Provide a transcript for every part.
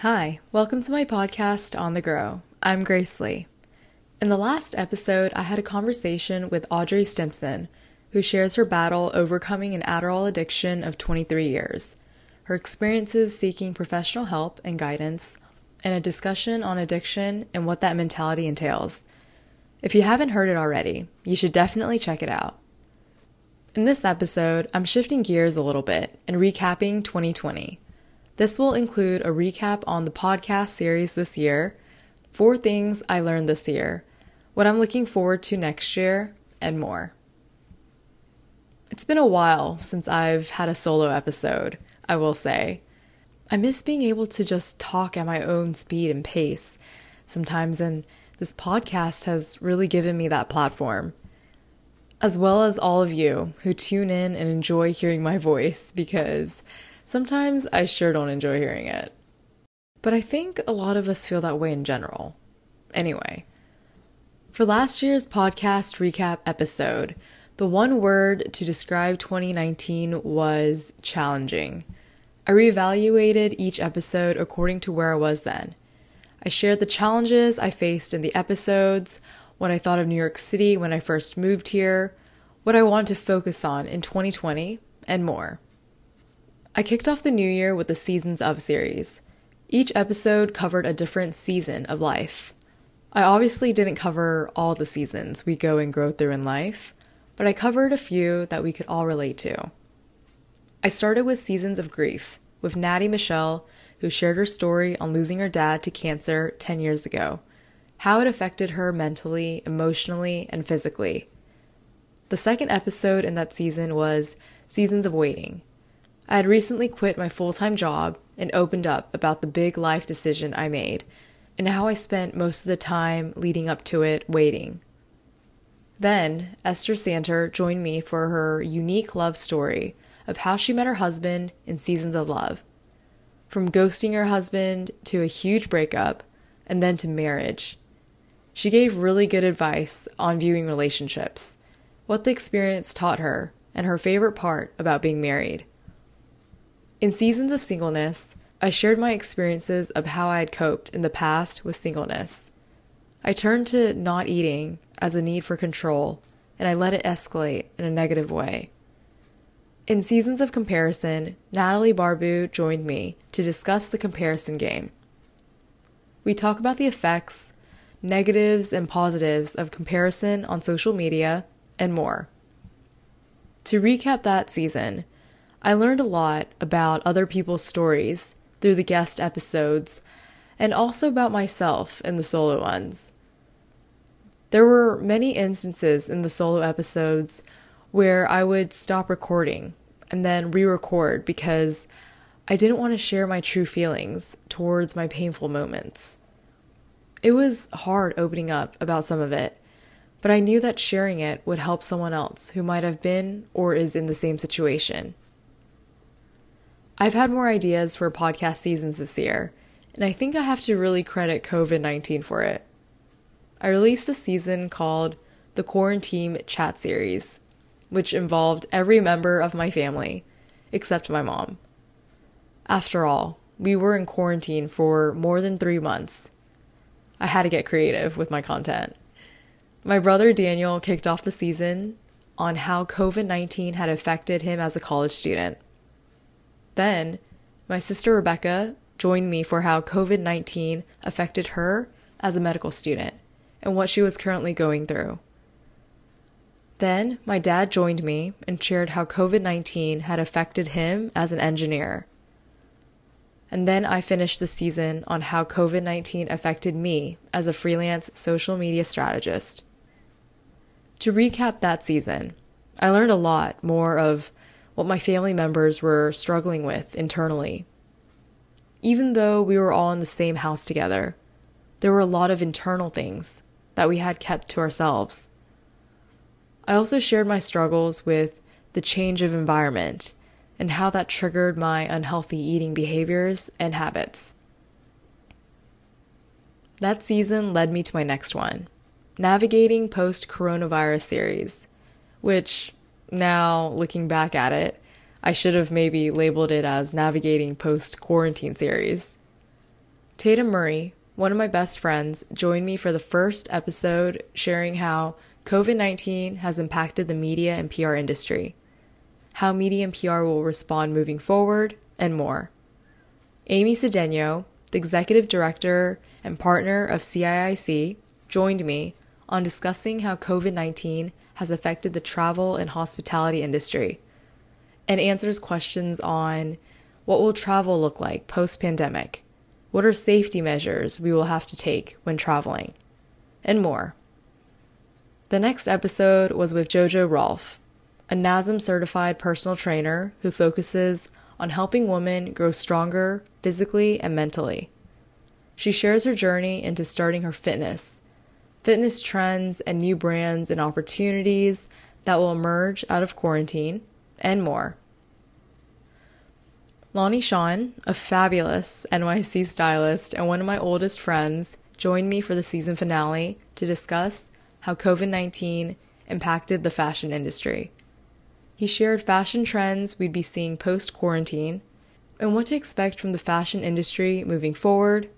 Hi, welcome to my podcast On the Grow. I'm Grace Lee. In the last episode, I had a conversation with Audrey Stimson, who shares her battle overcoming an Adderall addiction of 23 years, her experiences seeking professional help and guidance, and a discussion on addiction and what that mentality entails. If you haven't heard it already, you should definitely check it out. In this episode, I'm shifting gears a little bit and recapping 2020. This will include a recap on the podcast series this year, four things I learned this year, what I'm looking forward to next year, and more. It's been a while since I've had a solo episode, I will say. I miss being able to just talk at my own speed and pace sometimes, and this podcast has really given me that platform. As well as all of you who tune in and enjoy hearing my voice because Sometimes I sure don't enjoy hearing it. But I think a lot of us feel that way in general. Anyway, for last year's podcast recap episode, the one word to describe 2019 was challenging. I reevaluated each episode according to where I was then. I shared the challenges I faced in the episodes, what I thought of New York City when I first moved here, what I want to focus on in 2020, and more. I kicked off the new year with the Seasons of series. Each episode covered a different season of life. I obviously didn't cover all the seasons we go and grow through in life, but I covered a few that we could all relate to. I started with Seasons of Grief with Natty Michelle, who shared her story on losing her dad to cancer 10 years ago, how it affected her mentally, emotionally, and physically. The second episode in that season was Seasons of Waiting I had recently quit my full time job and opened up about the big life decision I made and how I spent most of the time leading up to it waiting. Then, Esther Santer joined me for her unique love story of how she met her husband in Seasons of Love. From ghosting her husband to a huge breakup and then to marriage. She gave really good advice on viewing relationships, what the experience taught her, and her favorite part about being married. In seasons of singleness, I shared my experiences of how I had coped in the past with singleness. I turned to not eating as a need for control, and I let it escalate in a negative way. In seasons of comparison, Natalie Barbu joined me to discuss the comparison game. We talk about the effects, negatives, and positives of comparison on social media, and more. To recap that season, I learned a lot about other people's stories through the guest episodes and also about myself in the solo ones. There were many instances in the solo episodes where I would stop recording and then re record because I didn't want to share my true feelings towards my painful moments. It was hard opening up about some of it, but I knew that sharing it would help someone else who might have been or is in the same situation. I've had more ideas for podcast seasons this year, and I think I have to really credit COVID 19 for it. I released a season called the Quarantine Chat Series, which involved every member of my family, except my mom. After all, we were in quarantine for more than three months. I had to get creative with my content. My brother Daniel kicked off the season on how COVID 19 had affected him as a college student. Then, my sister Rebecca joined me for how COVID 19 affected her as a medical student and what she was currently going through. Then, my dad joined me and shared how COVID 19 had affected him as an engineer. And then I finished the season on how COVID 19 affected me as a freelance social media strategist. To recap that season, I learned a lot more of what my family members were struggling with internally. Even though we were all in the same house together, there were a lot of internal things that we had kept to ourselves. I also shared my struggles with the change of environment and how that triggered my unhealthy eating behaviors and habits. That season led me to my next one, Navigating Post Coronavirus Series, which now, looking back at it, I should have maybe labeled it as Navigating Post Quarantine Series. Tatum Murray, one of my best friends, joined me for the first episode sharing how COVID 19 has impacted the media and PR industry, how media and PR will respond moving forward, and more. Amy Cedeno, the executive director and partner of CIIC, joined me on discussing how COVID 19 has affected the travel and hospitality industry and answers questions on what will travel look like post pandemic, what are safety measures we will have to take when traveling, and more. The next episode was with Jojo Rolfe, a NASM certified personal trainer who focuses on helping women grow stronger physically and mentally. She shares her journey into starting her fitness, fitness trends, and new brands and opportunities that will emerge out of quarantine, and more. Lonnie Sean, a fabulous NYC stylist and one of my oldest friends, joined me for the season finale to discuss how COVID 19 impacted the fashion industry. He shared fashion trends we'd be seeing post quarantine and what to expect from the fashion industry moving forward,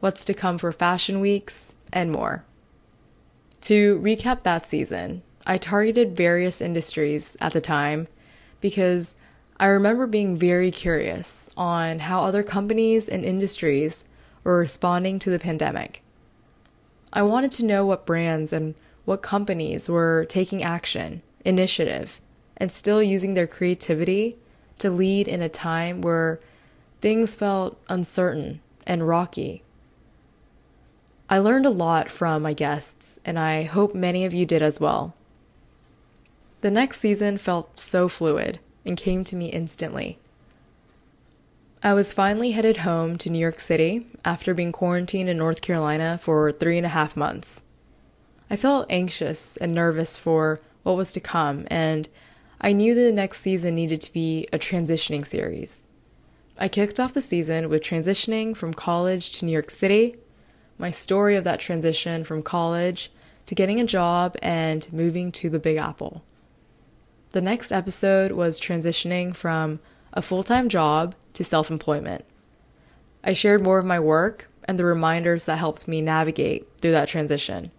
what's to come for fashion weeks, and more. To recap that season, I targeted various industries at the time because I remember being very curious on how other companies and industries were responding to the pandemic. I wanted to know what brands and what companies were taking action, initiative, and still using their creativity to lead in a time where things felt uncertain and rocky. I learned a lot from my guests, and I hope many of you did as well. The next season felt so fluid and came to me instantly. I was finally headed home to New York City after being quarantined in North Carolina for three and a half months. I felt anxious and nervous for what was to come, and I knew that the next season needed to be a transitioning series. I kicked off the season with transitioning from college to New York City, my story of that transition from college to getting a job and moving to the Big Apple. The next episode was transitioning from a full time job to self employment. I shared more of my work and the reminders that helped me navigate through that transition.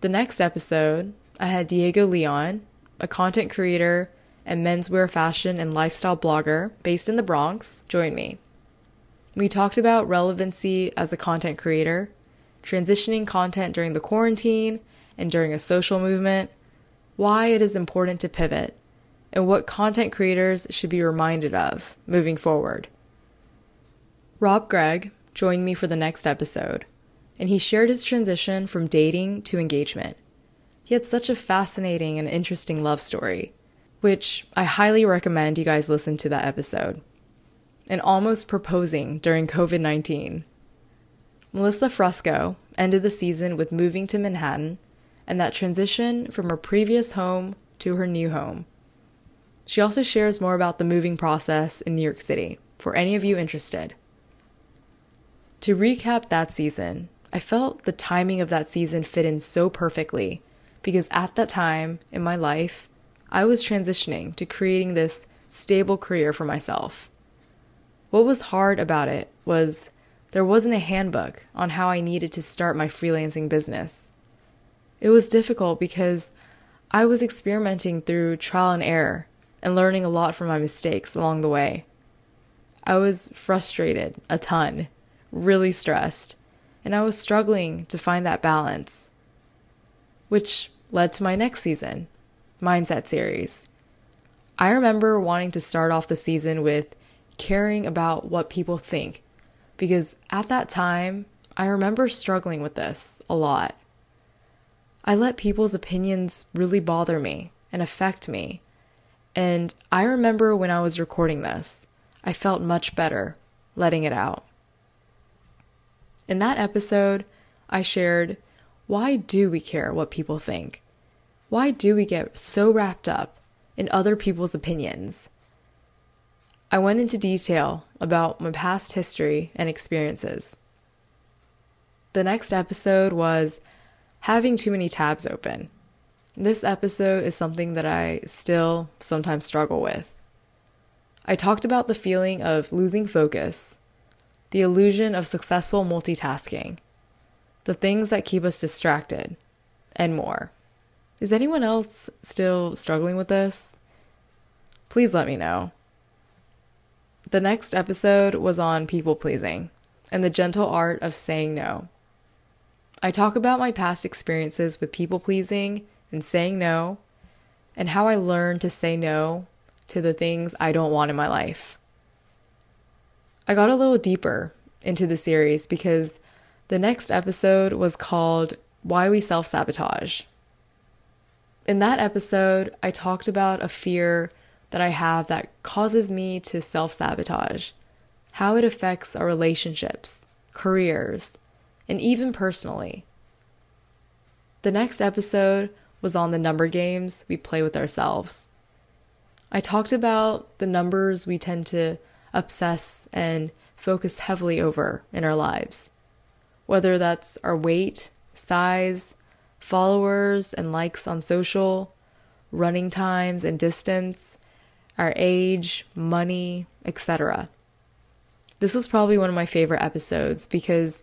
The next episode, I had Diego Leon, a content creator and menswear fashion and lifestyle blogger based in the Bronx, join me. We talked about relevancy as a content creator, transitioning content during the quarantine and during a social movement, why it is important to pivot, and what content creators should be reminded of moving forward. Rob Gregg joined me for the next episode and he shared his transition from dating to engagement. He had such a fascinating and interesting love story, which I highly recommend you guys listen to that episode. And almost proposing during COVID 19. Melissa Fresco ended the season with moving to Manhattan and that transition from her previous home to her new home. She also shares more about the moving process in New York City for any of you interested. To recap that season, I felt the timing of that season fit in so perfectly because at that time in my life, I was transitioning to creating this stable career for myself. What was hard about it was there wasn't a handbook on how I needed to start my freelancing business. It was difficult because I was experimenting through trial and error and learning a lot from my mistakes along the way. I was frustrated a ton, really stressed, and I was struggling to find that balance. Which led to my next season, Mindset Series. I remember wanting to start off the season with caring about what people think, because at that time, I remember struggling with this a lot. I let people's opinions really bother me and affect me. And I remember when I was recording this, I felt much better letting it out. In that episode, I shared why do we care what people think? Why do we get so wrapped up in other people's opinions? I went into detail about my past history and experiences. The next episode was having too many tabs open. This episode is something that I still sometimes struggle with. I talked about the feeling of losing focus the illusion of successful multitasking, the things that keep us distracted, and more. Is anyone else still struggling with this? Please let me know. The next episode was on people pleasing and the gentle art of saying no. I talk about my past experiences with people pleasing and saying no, and how I learned to say no to the things I don't want in my life. I got a little deeper into the series because the next episode was called Why We Self Sabotage. In that episode, I talked about a fear that I have that causes me to self sabotage, how it affects our relationships, careers, and even personally. The next episode was on the number games we play with ourselves. I talked about the numbers we tend to obsess and focus heavily over in our lives, whether that's our weight, size, followers and likes on social, running times and distance, our age, money, etc. This was probably one of my favorite episodes because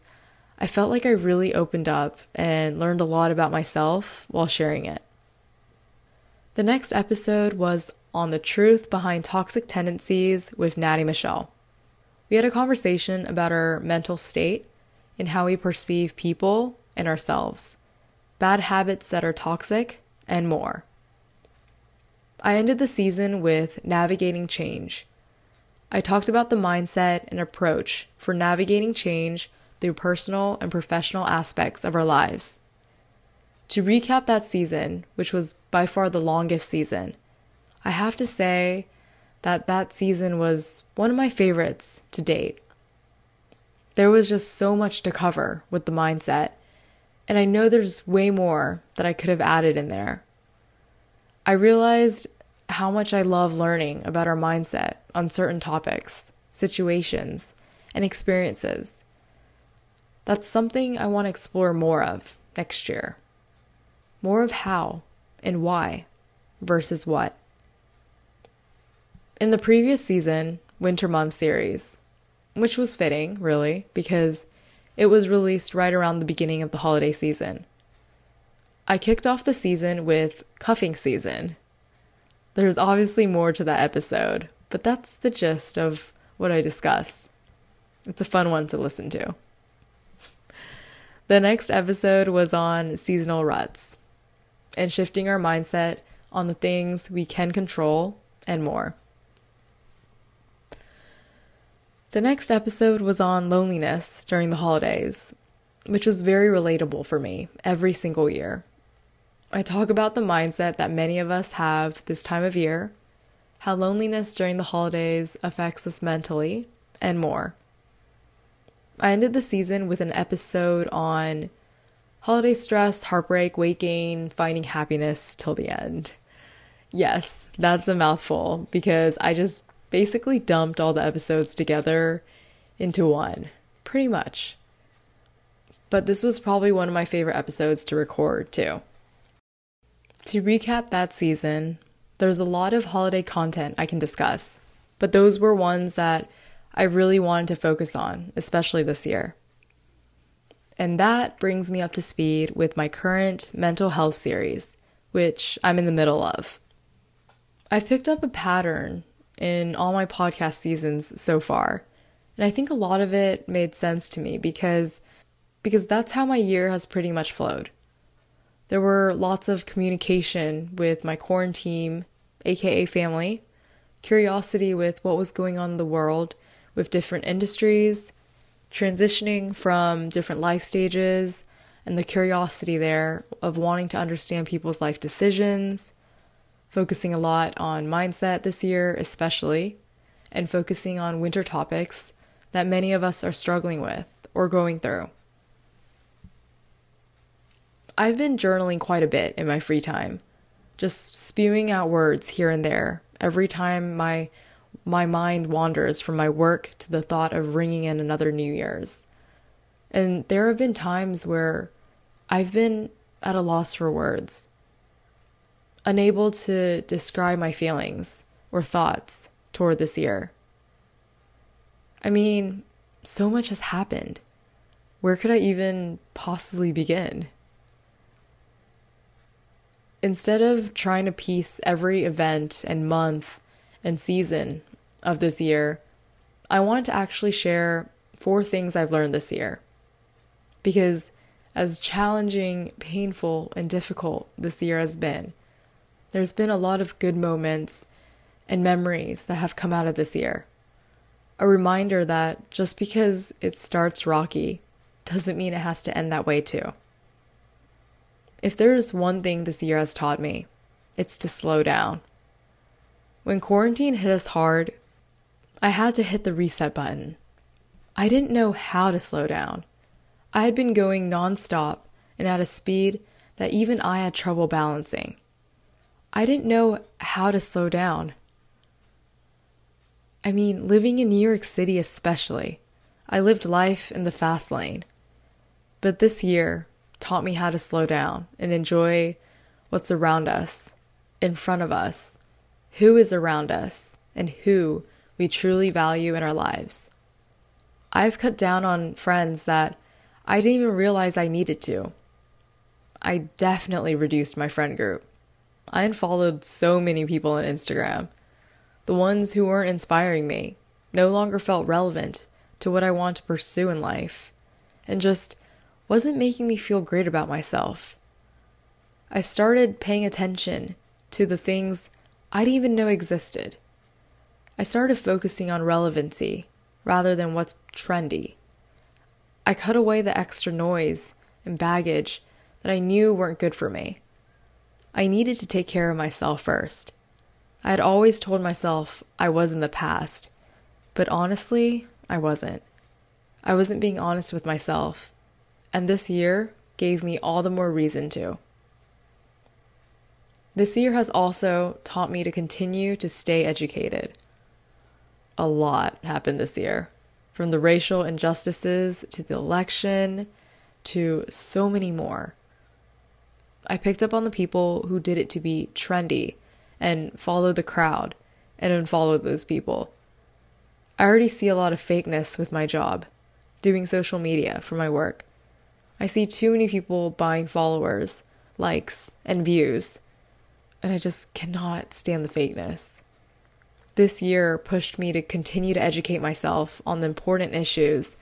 I felt like I really opened up and learned a lot about myself while sharing it. The next episode was on the truth behind toxic tendencies with Natty Michelle. We had a conversation about our mental state and how we perceive people and ourselves, bad habits that are toxic, and more. I ended the season with navigating change. I talked about the mindset and approach for navigating change through personal and professional aspects of our lives. To recap that season, which was by far the longest season, I have to say that that season was one of my favorites to date. There was just so much to cover with the mindset, and I know there's way more that I could have added in there. I realized how much I love learning about our mindset on certain topics, situations, and experiences. That's something I want to explore more of next year. More of how and why versus what. In the previous season, Winter Mom series, which was fitting, really, because it was released right around the beginning of the holiday season. I kicked off the season with cuffing season, there's obviously more to that episode, but that's the gist of what I discuss. It's a fun one to listen to. The next episode was on seasonal ruts and shifting our mindset on the things we can control and more. The next episode was on loneliness during the holidays, which was very relatable for me every single year. I talk about the mindset that many of us have this time of year, how loneliness during the holidays affects us mentally, and more. I ended the season with an episode on holiday stress, heartbreak, weight gain, finding happiness till the end. Yes, that's a mouthful because I just basically dumped all the episodes together into one, pretty much. But this was probably one of my favorite episodes to record, too. To recap that season, there's a lot of holiday content I can discuss, but those were ones that I really wanted to focus on, especially this year. And that brings me up to speed with my current mental health series, which I'm in the middle of. I've picked up a pattern in all my podcast seasons so far, and I think a lot of it made sense to me because because that's how my year has pretty much flowed. There were lots of communication with my quarantine, aka family, curiosity with what was going on in the world with different industries, transitioning from different life stages, and the curiosity there of wanting to understand people's life decisions, focusing a lot on mindset this year, especially, and focusing on winter topics that many of us are struggling with or going through. I've been journaling quite a bit in my free time, just spewing out words here and there every time my my mind wanders from my work to the thought of ringing in another New Year's. And there have been times where I've been at a loss for words, unable to describe my feelings or thoughts toward this year. I mean, so much has happened. Where could I even possibly begin? Instead of trying to piece every event and month and season of this year, I wanted to actually share four things I've learned this year. Because as challenging, painful, and difficult this year has been, there's been a lot of good moments and memories that have come out of this year. A reminder that just because it starts rocky doesn't mean it has to end that way too. If there's one thing this year has taught me, it's to slow down. When quarantine hit us hard, I had to hit the reset button. I didn't know how to slow down. I had been going nonstop and at a speed that even I had trouble balancing. I didn't know how to slow down. I mean, living in New York City, especially, I lived life in the fast lane. But this year taught me how to slow down and enjoy what's around us, in front of us, who is around us, and who we truly value in our lives. I've cut down on friends that I didn't even realize I needed to. I definitely reduced my friend group. I unfollowed so many people on Instagram. The ones who weren't inspiring me no longer felt relevant to what I want to pursue in life and just wasn't making me feel great about myself. I started paying attention to the things I didn't even know existed. I started focusing on relevancy rather than what's trendy. I cut away the extra noise and baggage that I knew weren't good for me. I needed to take care of myself first. I had always told myself I was in the past, but honestly, I wasn't. I wasn't being honest with myself, and this year gave me all the more reason to. This year has also taught me to continue to stay educated. A lot happened this year, from the racial injustices to the election to so many more. I picked up on the people who did it to be trendy and follow the crowd and unfollow those people. I already see a lot of fakeness with my job, doing social media for my work. I see too many people buying followers, likes, and views, and I just cannot stand the fakeness. This year pushed me to continue to educate myself on the important issues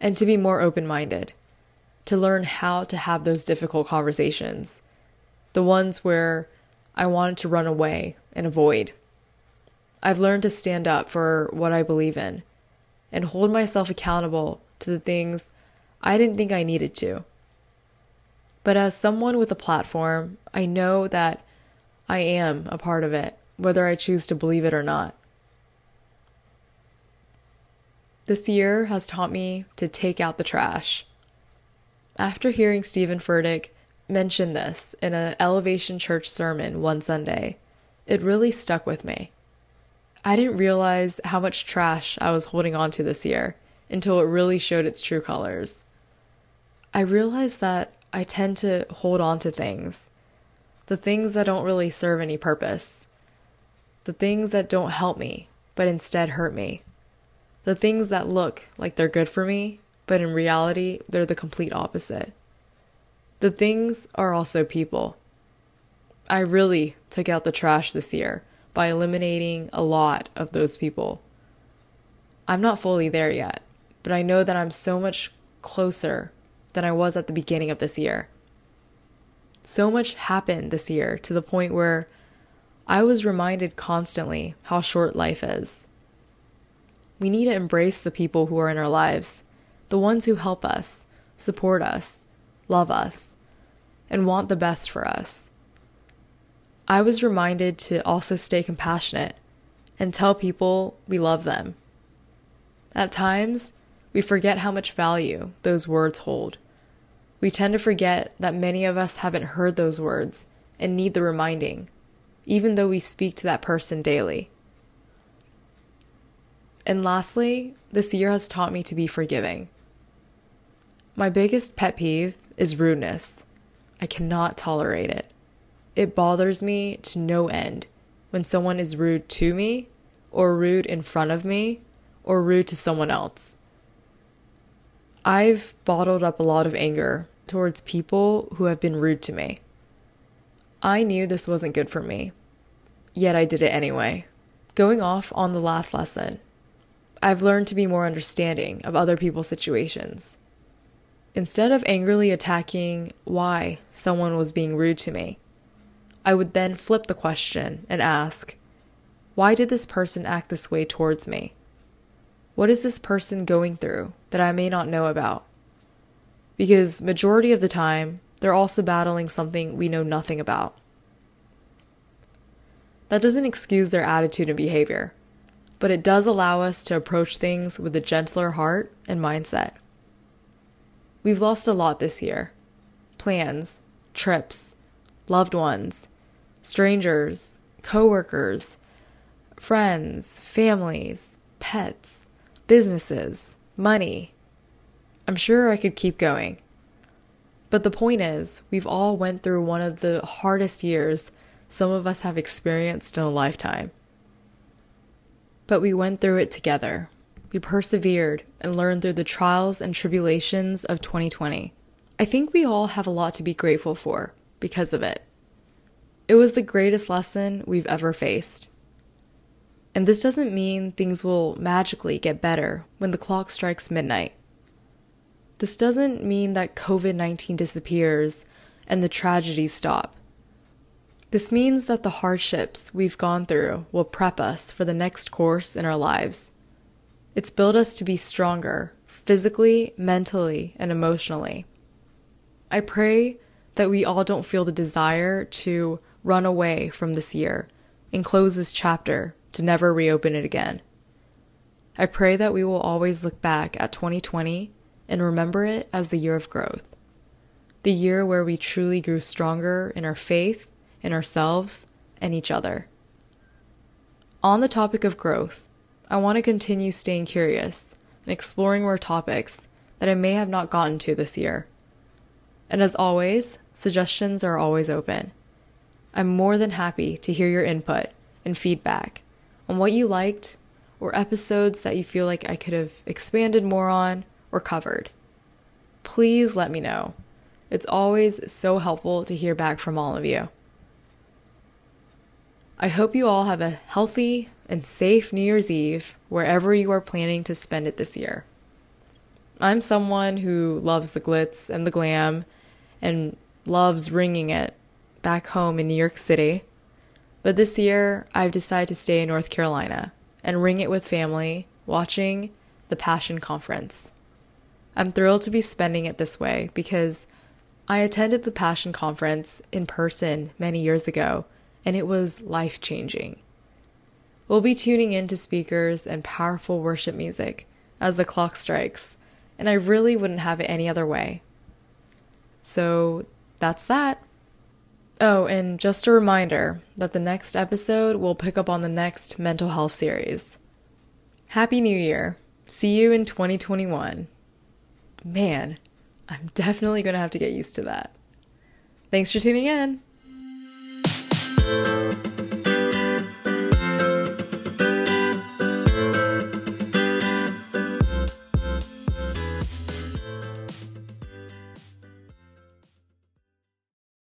and to be more open minded, to learn how to have those difficult conversations, the ones where I wanted to run away and avoid. I've learned to stand up for what I believe in and hold myself accountable to the things I didn't think I needed to. But as someone with a platform, I know that I am a part of it, whether I choose to believe it or not. This year has taught me to take out the trash. After hearing Steven Furtick mention this in an Elevation Church sermon one Sunday. It really stuck with me. I didn't realize how much trash I was holding on to this year until it really showed its true colors. I realized that I tend to hold on to things, the things that don't really serve any purpose, the things that don't help me, but instead hurt me, the things that look like they're good for me, but in reality, they're the complete opposite. The things are also people. I really took out the trash this year by eliminating a lot of those people. I'm not fully there yet, but I know that I'm so much closer than I was at the beginning of this year. So much happened this year to the point where I was reminded constantly how short life is. We need to embrace the people who are in our lives, the ones who help us, support us, love us, and want the best for us. I was reminded to also stay compassionate and tell people we love them. At times, we forget how much value those words hold. We tend to forget that many of us haven't heard those words and need the reminding, even though we speak to that person daily. And lastly, this year has taught me to be forgiving. My biggest pet peeve is rudeness. I cannot tolerate it. It bothers me to no end when someone is rude to me, or rude in front of me, or rude to someone else. I've bottled up a lot of anger towards people who have been rude to me. I knew this wasn't good for me, yet I did it anyway. Going off on the last lesson, I've learned to be more understanding of other people's situations. Instead of angrily attacking why someone was being rude to me, I would then flip the question and ask, why did this person act this way towards me? What is this person going through that I may not know about? Because majority of the time, they're also battling something we know nothing about. That doesn't excuse their attitude and behavior, but it does allow us to approach things with a gentler heart and mindset. We've lost a lot this year plans, trips, loved ones, strangers, coworkers, friends, families, pets, businesses, money. I'm sure I could keep going. But the point is, we've all went through one of the hardest years some of us have experienced in a lifetime. But we went through it together. We persevered and learned through the trials and tribulations of 2020. I think we all have a lot to be grateful for because of it. It was the greatest lesson we've ever faced. And this doesn't mean things will magically get better when the clock strikes midnight. This doesn't mean that COVID 19 disappears and the tragedies stop. This means that the hardships we've gone through will prep us for the next course in our lives. It's built us to be stronger, physically, mentally, and emotionally. I pray that we all don't feel the desire to run away from this year and close this chapter to never reopen it again. I pray that we will always look back at 2020 and remember it as the year of growth, the year where we truly grew stronger in our faith in ourselves and each other. On the topic of growth, I want to continue staying curious and exploring more topics that I may have not gotten to this year. And as always, suggestions are always open. I'm more than happy to hear your input and feedback on what you liked or episodes that you feel like I could have expanded more on or covered. Please let me know. It's always so helpful to hear back from all of you. I hope you all have a healthy and safe New Year's Eve wherever you are planning to spend it this year. I'm someone who loves the glitz and the glam and loves ringing it back home in New York City. But this year, I've decided to stay in North Carolina and ring it with family watching the Passion Conference. I'm thrilled to be spending it this way because I attended the Passion Conference in person many years ago and it was life changing. We'll be tuning in to speakers and powerful worship music as the clock strikes, and I really wouldn't have it any other way. So that's that. Oh, and just a reminder that the next episode will pick up on the next mental health series. Happy New Year. See you in 2021. Man, I'm definitely going to have to get used to that. Thanks for tuning in.